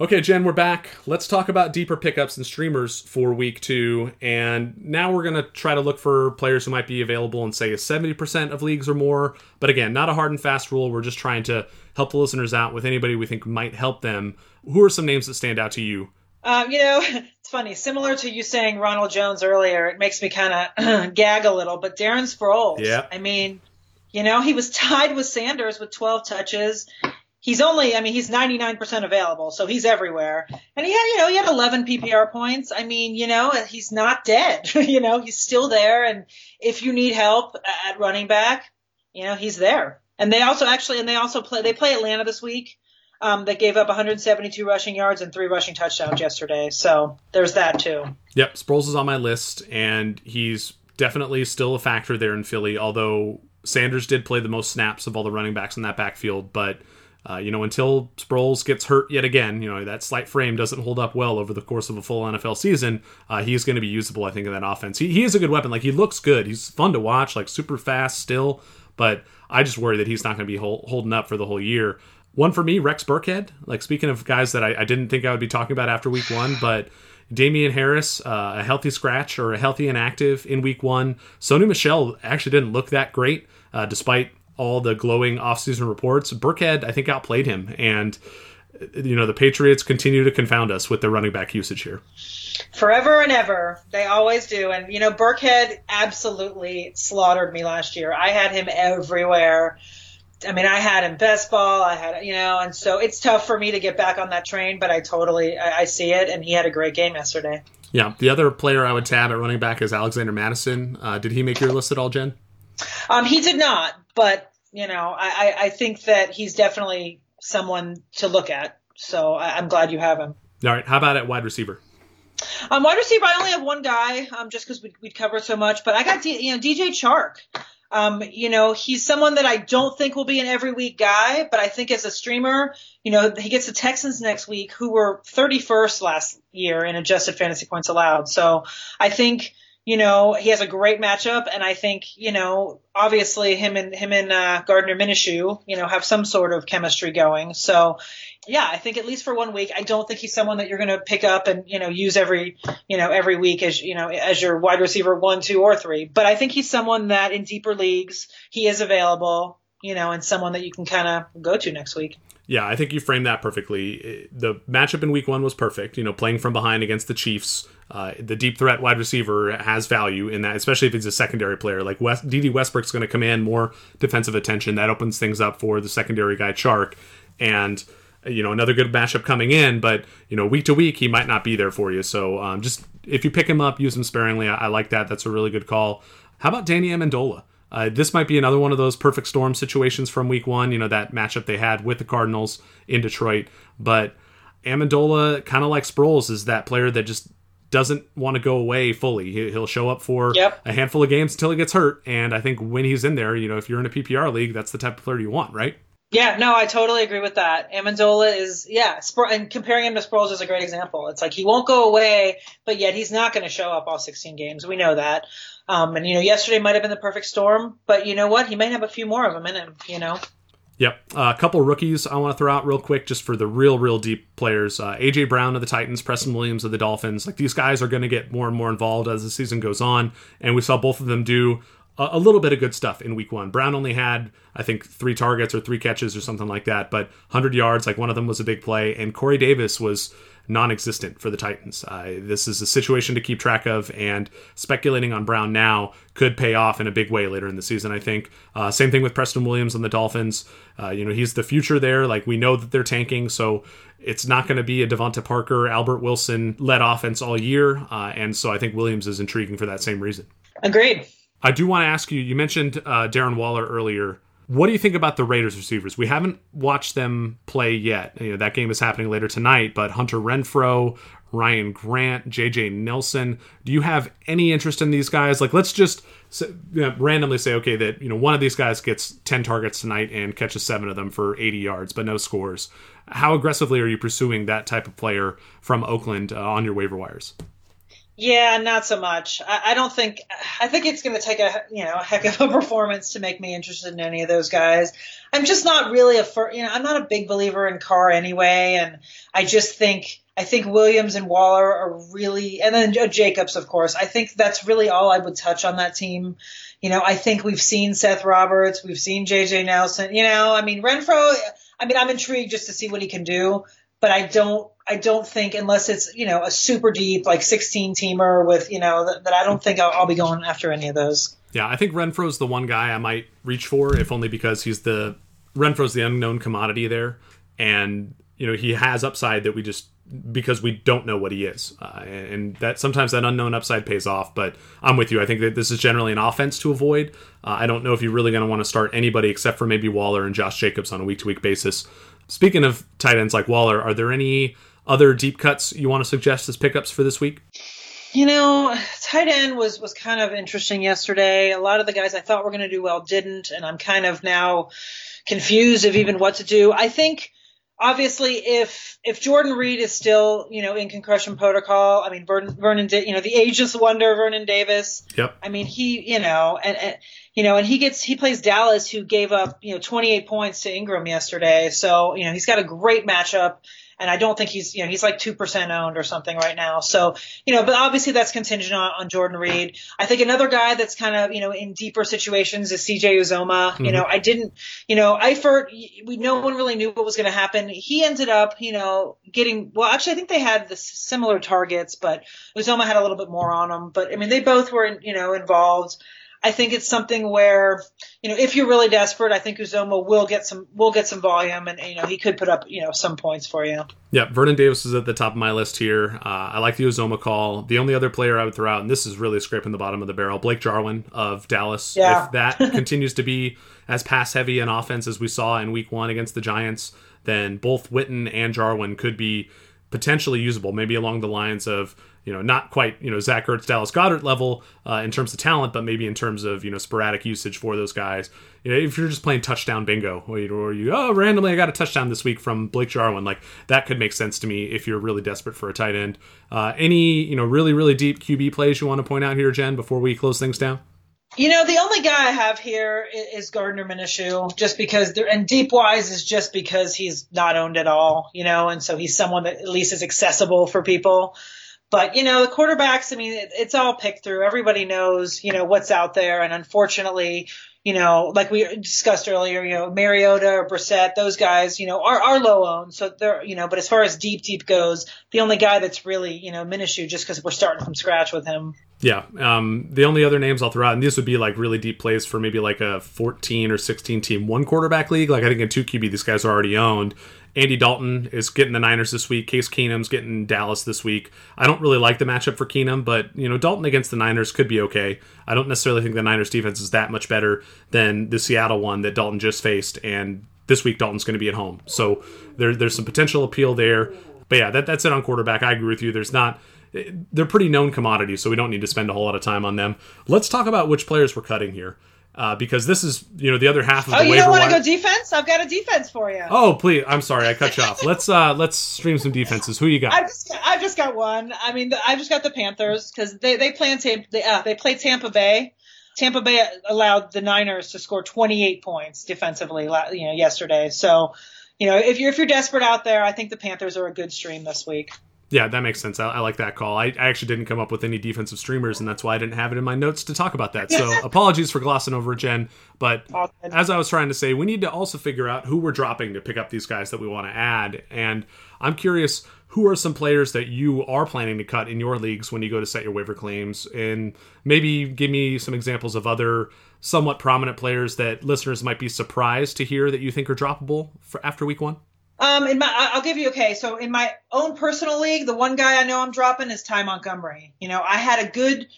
Okay, Jen, we're back. Let's talk about deeper pickups and streamers for week two. And now we're going to try to look for players who might be available in, say, 70% of leagues or more. But again, not a hard and fast rule. We're just trying to help the listeners out with anybody we think might help them. Who are some names that stand out to you? Um, you know, [laughs] funny. Similar to you saying Ronald Jones earlier, it makes me kind of [clears throat] gag a little. But Darren Sproles, yeah. I mean, you know, he was [laughs] tied with Sanders with 12 touches he's only, I mean, he's 99% available, so he's everywhere. And he had, you know, he had 11 PPR points. I mean, you know, he's not dead. [laughs] you know, he's still there. And if you need help at running back, you know, he's there. And they also actually, and they also play, they play Atlanta this week. Um, that gave up 172 rushing yards and three rushing touchdowns yesterday. So there's that too. Yep, Sproles is on my list, and he's definitely still a factor there in Philly. Although Sanders did play the most snaps of all the running backs in that backfield, but uh, you know, until Sproles gets hurt yet again, you know, that slight frame doesn't hold up well over the course of a full NFL season. Uh, he's going to be usable, I think, in that offense. He, he is a good weapon. Like, he looks good. He's fun to watch, like, super fast still. But I just worry that he's not going to be hold, holding up for the whole year. One for me, Rex Burkhead. Like, speaking of guys that I, I didn't think I would be talking about after week one, but Damien Harris, uh, a healthy scratch or a healthy inactive in week one. Sony Michel actually didn't look that great, uh, despite all the glowing offseason reports, Burkhead, I think, outplayed him. And, you know, the Patriots continue to confound us with their running back usage here. Forever and ever. They always do. And, you know, Burkhead absolutely slaughtered me last year. I had him everywhere. I mean, I had him best ball. I had, you know, and so it's tough for me to get back on that train, but I totally, I, I see it. And he had a great game yesterday. Yeah. The other player I would tab at running back is Alexander Mattison. Uh, did he make your list at all, Jen? Um, he did not, but you know, I, I think that he's definitely someone to look at. So I, am glad you have him. All right. How about at wide receiver? Um, wide receiver, I only have one guy, um, just because we, would cover so much. But I got, D, you know, DJ Chark. Um, you know, he's someone that I don't think will be an every week guy, but I think as a streamer, you know, he gets the Texans next week, who were 31st last year in adjusted fantasy points allowed. So I think you know, he has a great matchup, and I think, you know, obviously him and him and uh, Gardner Minshew, you know, have some sort of chemistry going. So, yeah, I think at least for one week, I don't think he's someone that you're going to pick up and you know use every you know every week as you know as your wide receiver one, two, or three. But I think he's someone that in deeper leagues he is available, you know, and someone that you can kind of go to next week. Yeah, I think you framed that perfectly. The matchup in week one was perfect. You know, playing from behind against the Chiefs, uh, the deep threat wide receiver has value in that, especially if he's a secondary player. Like West, Dede Westbrook's going to command more defensive attention. That opens things up for the secondary guy, Chark. And, you know, another good matchup coming in, but, you know, week to week, he might not be there for you. So um, just if you pick him up, use him sparingly. I, I like that. That's a really good call. How about Danny Amendola? Uh, this might be another one of those perfect storm situations from week one, you know, that matchup they had with the Cardinals in Detroit. But Amendola, kind of like Sproles, is that player that just doesn't want to go away fully. He'll show up for yep. a handful of games until he gets hurt. And I think when he's in there, you know, if you're in a PPR league, that's the type of player you want, right? Yeah, no, I totally agree with that. Amendola is, yeah, and comparing him to Sproles is a great example. It's like he won't go away, but yet he's not going to show up all 16 games. We know that. Um, and you know, yesterday might have been the perfect storm, but you know what? He might have a few more of them in him. You know. Yep. Uh, a couple rookies I want to throw out real quick just for the real, real deep players. Uh, AJ Brown of the Titans, Preston Williams of the Dolphins. Like these guys are going to get more and more involved as the season goes on. And we saw both of them do a, little bit of good stuff in week one. Brown only had, I think, three targets or three catches or something like that, but 100 yards, like one of them was a big play. And Corey Davis was non-existent for the Titans. Uh, this is a situation to keep track of, and speculating on Brown now could pay off in a big way later in the season. I think. Uh, same thing with Preston Williams and the Dolphins. Uh, you know, he's the future there. Like we know that they're tanking, so it's not going to be a DeVante Parker, Albert Wilson led offense all year, uh, and so I think Williams is intriguing for that same reason. Agreed. I do want to ask you. You mentioned uh, Darren Waller earlier. What do you think about the Raiders receivers? We haven't watched them play yet. You know, that game is happening later tonight, but Hunter Renfrow, Ryan Grant, JJ Nelson, do you have any interest in these guys? Like let's just you know, randomly say okay that, you know, one of these guys gets 10 targets tonight and catches 7 of them for 80 yards but no scores. How aggressively are you pursuing that type of player from Oakland uh, on your waiver wires? Yeah, not so much. I, I don't think. I think it's going to take a you know a heck of a [laughs] performance to make me interested in any of those guys. I'm just not really a you know I'm not a big believer in Carr anyway, and I just think I think Williams and Waller are really, and then Jacobs, of course. I think that's really all I would touch on that team. You know, I think we've seen Seth Roberts, we've seen JJ Nelson. You know, I mean Renfrow. I mean, I'm intrigued just to see what he can do but I don't I don't think unless it's you know a super deep like 16 teamer with you know that, that I don't think I'll, I'll, be going after any of those. Yeah, I think Renfrow's the one guy I might reach for, if only because he's the Renfrow's the unknown commodity there, and you know he has upside that we just because we don't know what he is, uh, and that sometimes that unknown upside pays off. But I'm with you. I think that this is generally an offense to avoid. Uh, I don't know if you're really going to want to start anybody except for maybe Waller and Josh Jacobs on a week to week basis. Speaking of tight ends like Waller, are there any other deep cuts you want to suggest as pickups for this week? You know, tight end was was kind of interesting yesterday. A lot of the guys I thought were going to do well didn't, and I'm kind of now confused of even what to do. I think obviously if if Jordan Reed is still you know in concussion protocol, I mean Vernon, Vernon you know the ageless wonder Vernon Davis. Yep. I mean he you know and, and you know, and he gets he plays Dallas, who gave up you know 28 points to Engram yesterday. So you know he's got a great matchup, and I don't think he's you know he's like two percent owned or something right now. So you know, but obviously that's contingent on, on Jordan Reed. I think another guy that's kind of you know in deeper situations is C.J. Uzomah. Mm-hmm. You know, I didn't you know Eifert, we no one really knew what was going to happen. He ended up you know getting well. Actually, I think they had the similar targets, but Uzomah had a little bit more on him. But I mean, they both were you know involved. I think it's something where, you know, if you're really desperate, I think Uzomah will get some will get some volume, and you know he could put up you know some points for you. Yeah, Vernon Davis is at the top of my list here. Uh, I like the Uzomah call. The only other player I would throw out, and this is really scraping the bottom of the barrel, Blake Jarwin of Dallas. Yeah. If that [laughs] continues to be as pass heavy an offense as we saw in Week One against the Giants, then both Witten and Jarwin could be potentially usable, maybe along the lines of you know not quite you know Zach Ertz, Dallas Goedert level uh, in terms of talent, but maybe in terms of you know sporadic usage for those guys. You know, if you're just playing touchdown bingo, or you, or you oh randomly I got a touchdown this week from Blake Jarwin, like that could make sense to me if you're really desperate for a tight end. Uh, any you know really really deep QB plays you want to point out here, Jen, before we close things down? You know, the only guy I have here is Gardner Minshew, just because, and Deep Wise is just because he's not owned at all, you know, and so he's someone that at least is accessible for people. But, you know, the quarterbacks, I mean, it, it's all picked through. Everybody knows, you know, what's out there. And unfortunately, you know, like we discussed earlier, you know, Mariota or Brissett, those guys, you know, are, are low owned. So they're, you know, but as far as deep, deep goes, the only guy that's really, you know, Minshew just because we're starting from scratch with him. Yeah. Um, the only other names I'll throw out, and these would be like really deep plays for maybe like a 14 or 16 team one quarterback league. Like I think in 2 QB, these guys are already owned. Andy Dalton is getting the Niners this week. Case Keenum's getting Dallas this week. I don't really like the matchup for Keenum, but you know Dalton against the Niners could be okay. I don't necessarily think the Niners defense is that much better than the Seattle one that Dalton just faced, and this week Dalton's going to be at home, so there, there's some potential appeal there. But yeah, that, that's it on quarterback. I agree with you. There's not they're pretty known commodities, so we don't need to spend a whole lot of time on them. Let's talk about which players we're cutting here uh, because this is you know the other half of the oh, you don't want to go defense? I've got a defense for you. Oh please, I'm sorry, I cut you off. Let's uh let's stream some defenses. Who you got? I've just, I've just got one. I mean, I just got the Panthers because they they play in Tampa. They, uh, they play Tampa Bay. Tampa Bay allowed the Niners to score 28 points defensively, you know, yesterday. So, you know, if you're if you're desperate out there, I think the Panthers are a good stream this week. Yeah, that makes sense. I, I like that call. I, I, actually didn't come up with any defensive streamers, and that's why I didn't have it in my notes to talk about that. So [laughs] apologies for glossing over Jen. But as I was trying to say, we need to also figure out who we're dropping to pick up these guys that we want to add. And I'm curious, who are some players that you are planning to cut in your leagues when you go to set your waiver claims? And maybe give me some examples of other somewhat prominent players that listeners might be surprised to hear that you think are droppable for after week one. Um, in my, I'll give you okay. So in my own personal league, the one guy I know I'm dropping is Ty Montgomery. You know, I had a good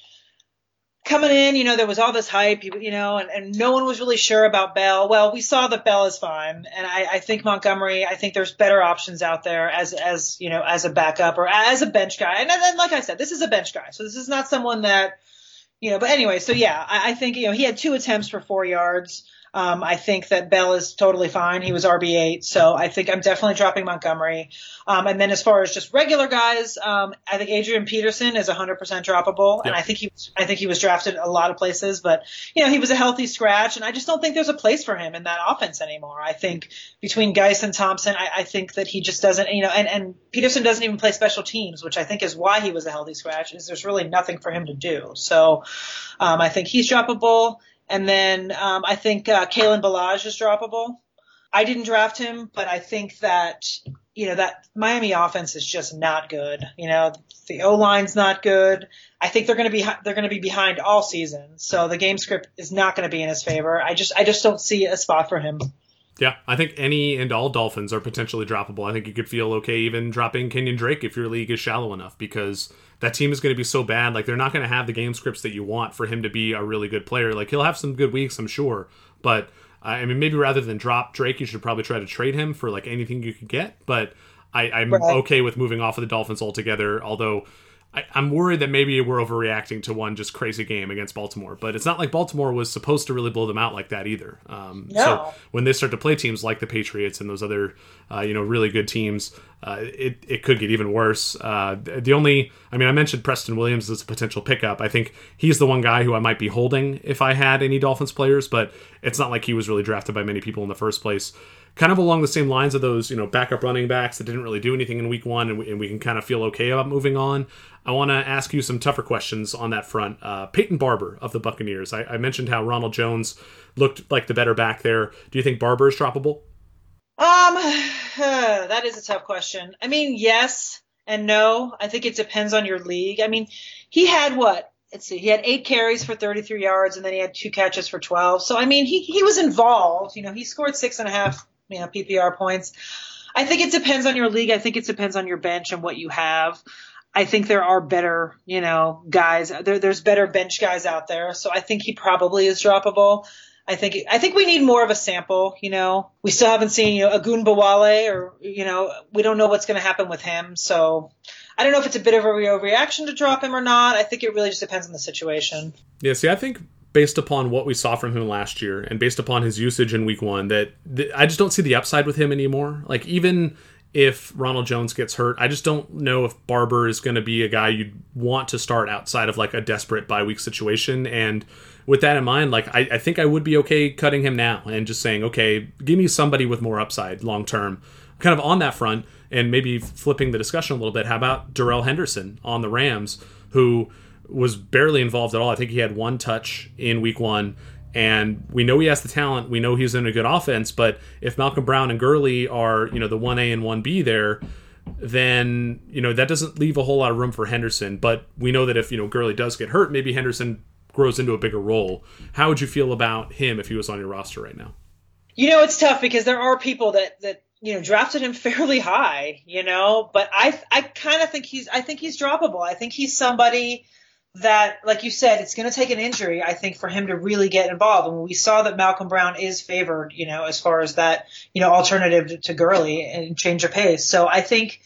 coming in. You know, there was all this hype. You know, and, and no one was really sure about Bell. Well, we saw that Bell is fine, and I, I think Montgomery. I think there's better options out there as as you know as a backup or as a bench guy. And then, like I said, this is a bench guy, so this is not someone that you know. But anyway, so yeah, I, I think you know he had two attempts for four yards. Um, I think that Bell is totally fine. He was RB8, so I think I'm definitely dropping Montgomery. Um, and then as far as just regular guys, um, I think Adrian Peterson is 100% droppable, yep. and I think he I think he was drafted a lot of places, but you know he was a healthy scratch, and I just don't think there's a place for him in that offense anymore. I think between Guice and Thompson, I, I think that he just doesn't, you know, and, and Peterson doesn't even play special teams, which I think is why he was a healthy scratch. Is there's really nothing for him to do. So um, I think he's droppable. And then um, I think uh, Kalen Ballage is droppable. I didn't draft him, but I think that you know that Miami offense is just not good. You know the O line's not good. I think they're going to be they're going to be behind all season, so the game script is not going to be in his favor. I just I just don't see a spot for him. Yeah, I think any and all Dolphins are potentially droppable. I think you could feel okay even dropping Kenyon Drake if your league is shallow enough because that team is going to be so bad. Like they're not going to have the game scripts that you want for him to be a really good player. Like he'll have some good weeks, I'm sure, but uh, I mean maybe rather than drop Drake, you should probably try to trade him for like anything you could get. But I, I'm right. okay with moving off of the Dolphins altogether. Although I, am worried that maybe we're overreacting to one just crazy game against Baltimore. But it's not like Baltimore was supposed to really blow them out like that either. Um, no. So when they start to play teams like the Patriots and those other, uh, you know, really good teams, uh, it it could get even worse. Uh, the only, I mean, I mentioned Preston Williams as a potential pickup. I think he's the one guy who I might be holding if I had any Dolphins players, but it's not like he was really drafted by many people in the first place kind of along the same lines of those, you know, backup running backs that didn't really do anything in week one, and we, and we can kind of feel okay about moving on. I want to ask you some tougher questions on that front. Uh, Peyton Barber of the Buccaneers. I, I, mentioned how Ronald Jones looked like the better back there. Do you think Barber is droppable? Um, [sighs] that is a tough question. I mean, yes and no. I think it depends on your league. I mean, he had what? Let's see. He had eight carries for 33 yards, and then he had two catches for 12. So I mean, he he was involved. You know, he scored six and a half you know PPR points. I think it depends on your league. I think it depends on your bench and what you have. I think there are better, you know, guys. There, there's better bench guys out there, so I think he probably is droppable. I think I think we need more of a sample. You know, we still haven't seen you know Ogunbowale, or you know, we don't know what's going to happen with him. So I don't know if it's a bit of a reaction to drop him or not. I think it really just depends on the situation. Yeah, see, I think based upon what we saw from him last year and based upon his usage in week one, that, that I just don't see the upside with him anymore. Like, even if Ronald Jones gets hurt, I just don't know if Barber is going to be a guy you'd want to start outside of like a desperate bye week situation. And with that in mind, like, I, I think I would be okay cutting him now and just saying, okay, give me somebody with more upside long term. Kind of on that front, and maybe flipping the discussion a little bit, how about Darrell Henderson on the Rams, who was barely involved at all? I think he had one touch in week one. And we know he has the talent. We know he's in a good offense. But if Malcolm Brown and Gurley are, you know, the 1A and 1B there, then, you know, that doesn't leave a whole lot of room for Henderson. But we know that if, you know, Gurley does get hurt, maybe Henderson grows into a bigger role. How would you feel about him if he was on your roster right now? You know, it's tough because there are people that, that you know, drafted him [laughs] fairly high, you know, but I, I kind of think he's, I think he's droppable. I think he's somebody that, like you said, it's going to take an injury, I think, for him to really get involved. And we saw that Malcolm Brown is favored, you know, as far as that, you know, alternative to, Gurley and change of pace. So I think,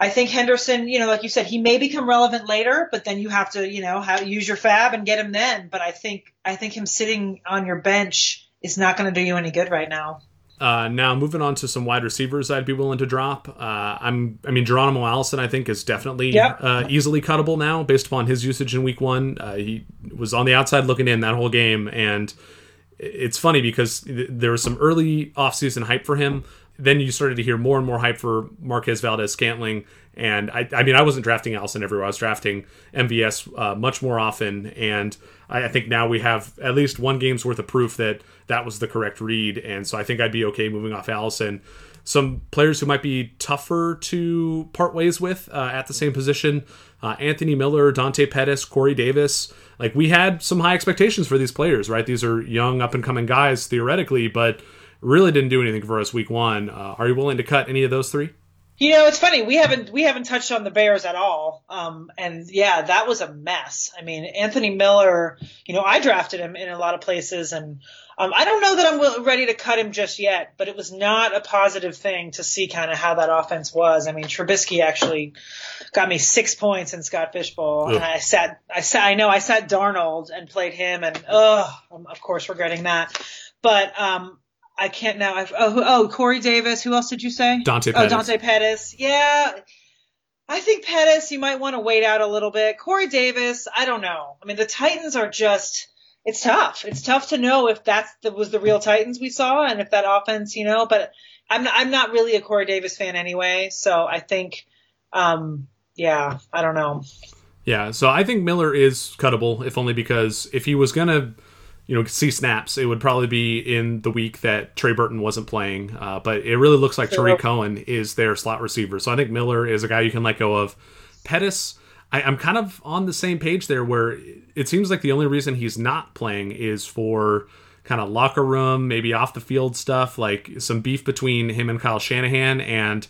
I think Henderson, you know, like you said, he may become relevant later, but then you have to, you know, have, use your FAAB and get him then. But I think, I think him sitting on your bench is not going to do you any good right now. Uh, now moving on to some wide receivers, I'd be willing to drop. Uh, I'm, I mean, Geronimo Allison, I think, is definitely yep. uh, easily cuttable now based upon his usage in Week One. Uh, he was on the outside looking in that whole game, and it's funny because there was some early offseason hype for him. Then you started to hear more and more hype for Marquez Valdes-Scantling, and I, I mean, I wasn't drafting Allison everywhere. I was drafting MVS uh, much more often, and I, I think now we have at least one game's worth of proof that that was the correct read. And so I think I'd be okay moving off Allison. Some players who might be tougher to part ways with uh, at the same position uh, Anthony Miller, Dante Pettis, Corey Davis. Like we had some high expectations for these players, right? These are young, up and coming guys theoretically, but really didn't do anything for us week one. Uh, are you willing to cut any of those three? You know, it's funny. We haven't we haven't touched on the Bears at all. Um, and yeah, that was a mess. I mean, Anthony Miller. You know, I drafted him in a lot of places, and um, I don't know that I'm ready to cut him just yet. But it was not a positive thing to see kind of how that offense was. I mean, Trubisky actually got me six points in Scott Fish Bowl, and I sat I sat I know I sat Darnold and played him, and oh, I'm of course regretting that. But um, I can't now. I've, oh, oh, Corey Davis. Who else did you say? Dante Pettis. Oh, Dante Pettis. Yeah. I think Pettis, you might want to wait out a little bit. Corey Davis, I don't know. I mean, the Titans are just, it's tough. It's tough to know if that was the real Titans we saw and if that offense, you know, but I'm not, I'm not really a Corey Davis fan anyway. So I think, um, yeah, I don't know. Yeah. So I think Miller is cuttable, if only because if he was going to, you know see snaps, it would probably be in the week that Trey Burton wasn't playing. Uh, but it really looks like Tarik Cohen is their slot receiver. So I think Miller is a guy you can let go of. Pettis, I, am kind of on the same page there, where it seems like the only reason he's not playing is for kind of locker room, maybe off the field stuff, like some beef between him and Kyle Shanahan, and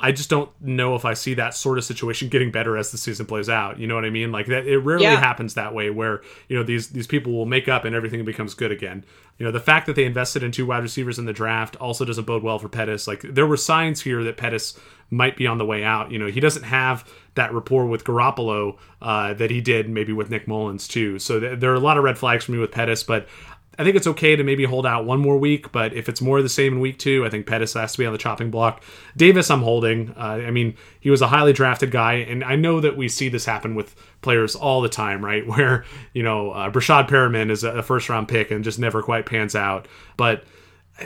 I just don't know if I see that sort of situation getting better as the season plays out. You know what I mean? Like that, it rarely yeah. happens that way where you know these these people will make up and everything becomes good again. You know, the fact that they invested in two wide receivers in the draft also doesn't bode well for Pettis. Like there were signs here that Pettis might be on the way out. You know, he doesn't have that rapport with Garoppolo uh, that he did maybe with Nick Mullens too. So th- there are a lot of red flags for me with Pettis, but I think it's okay to maybe hold out one more week, but if it's more of the same in week two, I think Pettis has to be on the chopping block. Davis, I'm holding. Uh, I mean, he was a highly drafted guy, and I know that we see this happen with players all the time, right? [laughs] Where, you know, uh, Breshad Perriman is a first round pick and just never quite pans out. But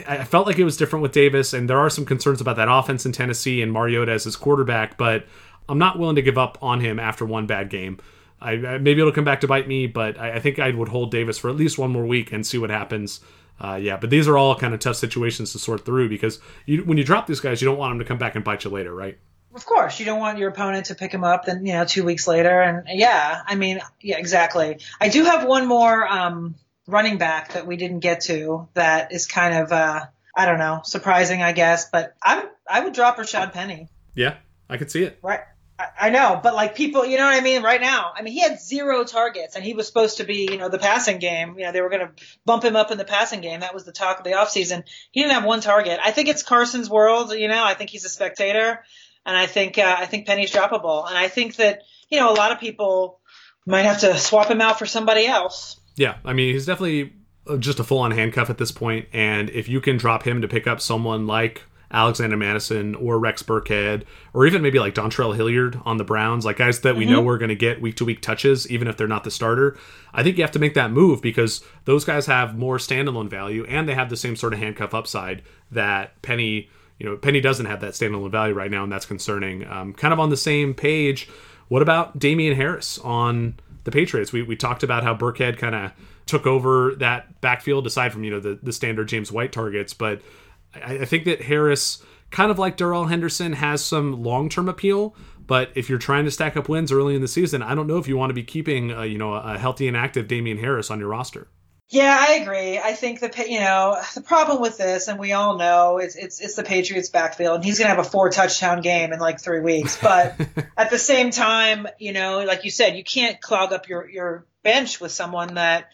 I felt like it was different with Davis, and there are some concerns about that offense in Tennessee and Mariota as his quarterback, but I'm not willing to give up on him after one bad game. I, maybe it'll come back to bite me, but I, I, think I would hold Davis for at least one more week and see what happens. Uh, yeah, but these are all kind of tough situations to sort through because you, when you drop these guys, you don't want them to come back and bite you later, right? Of course, you don't want your opponent to pick him up then you know two weeks later, and yeah, I mean, yeah, exactly. I do have one more um, running back that we didn't get to that is kind of uh, I don't know surprising, I guess, but I I would drop Rashaad Penny. Yeah, I could see it. Right I know, but like people, you know what I mean? Right now, I mean, he had zero targets and he was supposed to be, you know, the passing game. You know, they were going to bump him up in the passing game. That was the talk of the offseason. He didn't have one target. I think it's Carson's world, you know, I think he's a spectator and I think, uh, I think Penny's droppable. And I think that, you know, a lot of people might have to swap him out for somebody else. Yeah. I mean, he's definitely just a full on handcuff at this point. And if you can drop him to pick up someone like, Alexander Mattison or Rex Burkhead or even maybe like Dontrell Hilliard on the Browns, like guys that we mm-hmm. know we're going to get week to week touches, even if they're not the starter. I think you have to make that move because those guys have more standalone value and they have the same sort of handcuff upside that Penny, you know, Penny doesn't have that standalone value right now, and that's concerning. Um, kind of on the same page. What about Damien Harris on the Patriots? We, we talked about how Burkhead kind of took over that backfield aside from, you know, the, the standard James White targets, but I, I think that Harris, kind of like Darrell Henderson, has some long term appeal. But if you're trying to stack up wins early in the season, I don't know if you want to be keeping, uh, you know, a healthy and active Damien Harris on your roster. Yeah, I agree. I think the you know the problem with this, and we all know it's it's it's the Patriots' backfield, and he's going to have a four touchdown game in like three weeks. But [laughs] at the same time, you know, like you said, you can't clog up your your bench with someone that,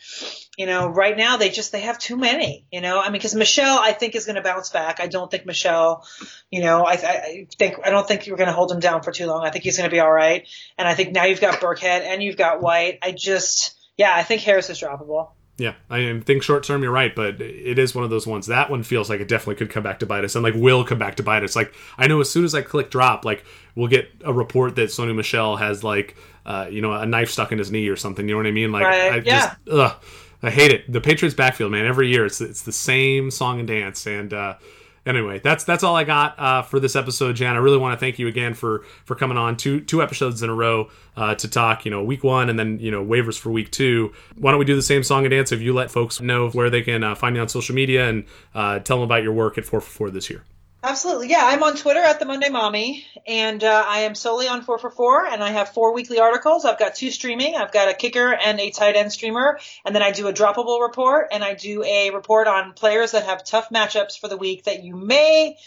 you know, right now they just they have too many. You know, I mean, because Michel, I think is going to bounce back. I don't think Michel, you know, I, I think I don't think you're going to hold him down for too long. I think he's going to be all right. And I think now you've got Burkhead and you've got White. I just, yeah, I think Harris is droppable. Yeah, I think short term you're right, but it is one of those ones. That one feels like it definitely could come back to bite us, and like will come back to bite us. Like I know as soon as I click drop, like we'll get a report that Sony Michel has like uh, you know a knife stuck in his knee or something. You know what I mean? Like right. I yeah. just ugh, I hate it. The Patriots backfield, man. Every year it's it's the same song and dance, and uh, anyway, that's that's all I got uh, for this episode, Jan. I really want to thank you again for for coming on two two episodes in a row uh, to talk. You know, week one and then you know waivers for week two. Why don't we do the same song and dance? If you let folks know where they can uh, find you on social media and uh, tell them about your work at four four this year. Absolutely. Yeah, I'm on Twitter at the Monday Mommy, and uh, I am solely on 4 for 4, and I have four weekly articles. I've got two streaming. I've got a kicker and a tight end streamer, and then I do a droppable report, and I do a report on players that have tough matchups for the week that you may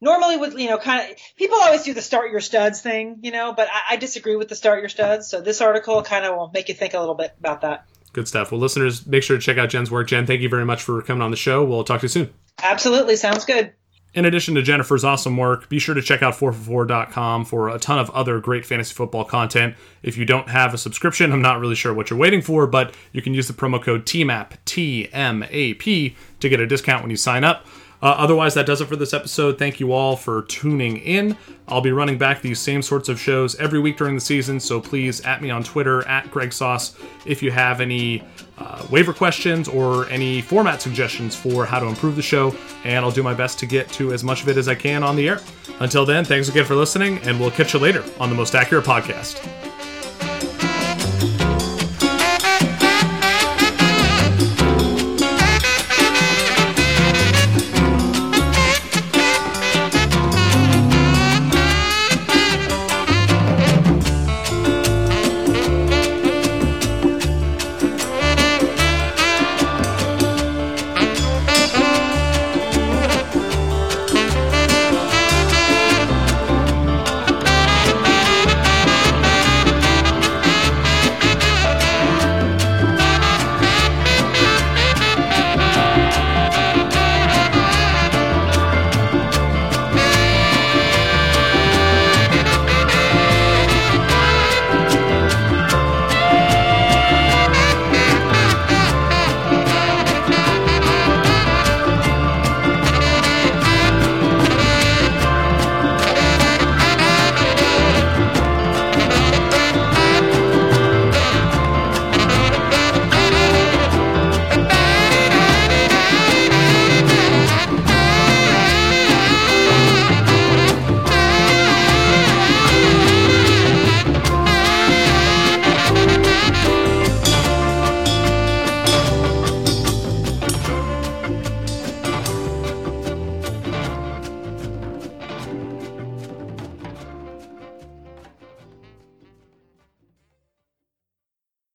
normally would, you know, kind of, people always do the start your studs thing, you know, but I, I disagree with the start your studs. So this article kind of will make you think a little bit about that. Good stuff. Well, listeners, make sure to check out Jen's work. Jen, thank you very much for coming on the show. We'll talk to you soon. Absolutely. Sounds good. In addition to Jennifer's awesome work, be sure to check out 4for4.com for a ton of other great fantasy football content. If you don't have a subscription, I'm not really sure what you're waiting for, but you can use the promo code TMAP, T M A P, to get a discount when you sign up. Uh, otherwise, that does it for this episode. Thank you all for tuning in. I'll be running back these same sorts of shows every week during the season, so please at me on Twitter at Greg Sauce if you have any uh, waiver questions or any format suggestions for how to improve the show, and I'll do my best to get to as much of it as I can on the air. Until then, thanks again for listening, and we'll catch you later on the Most Accurate Podcast.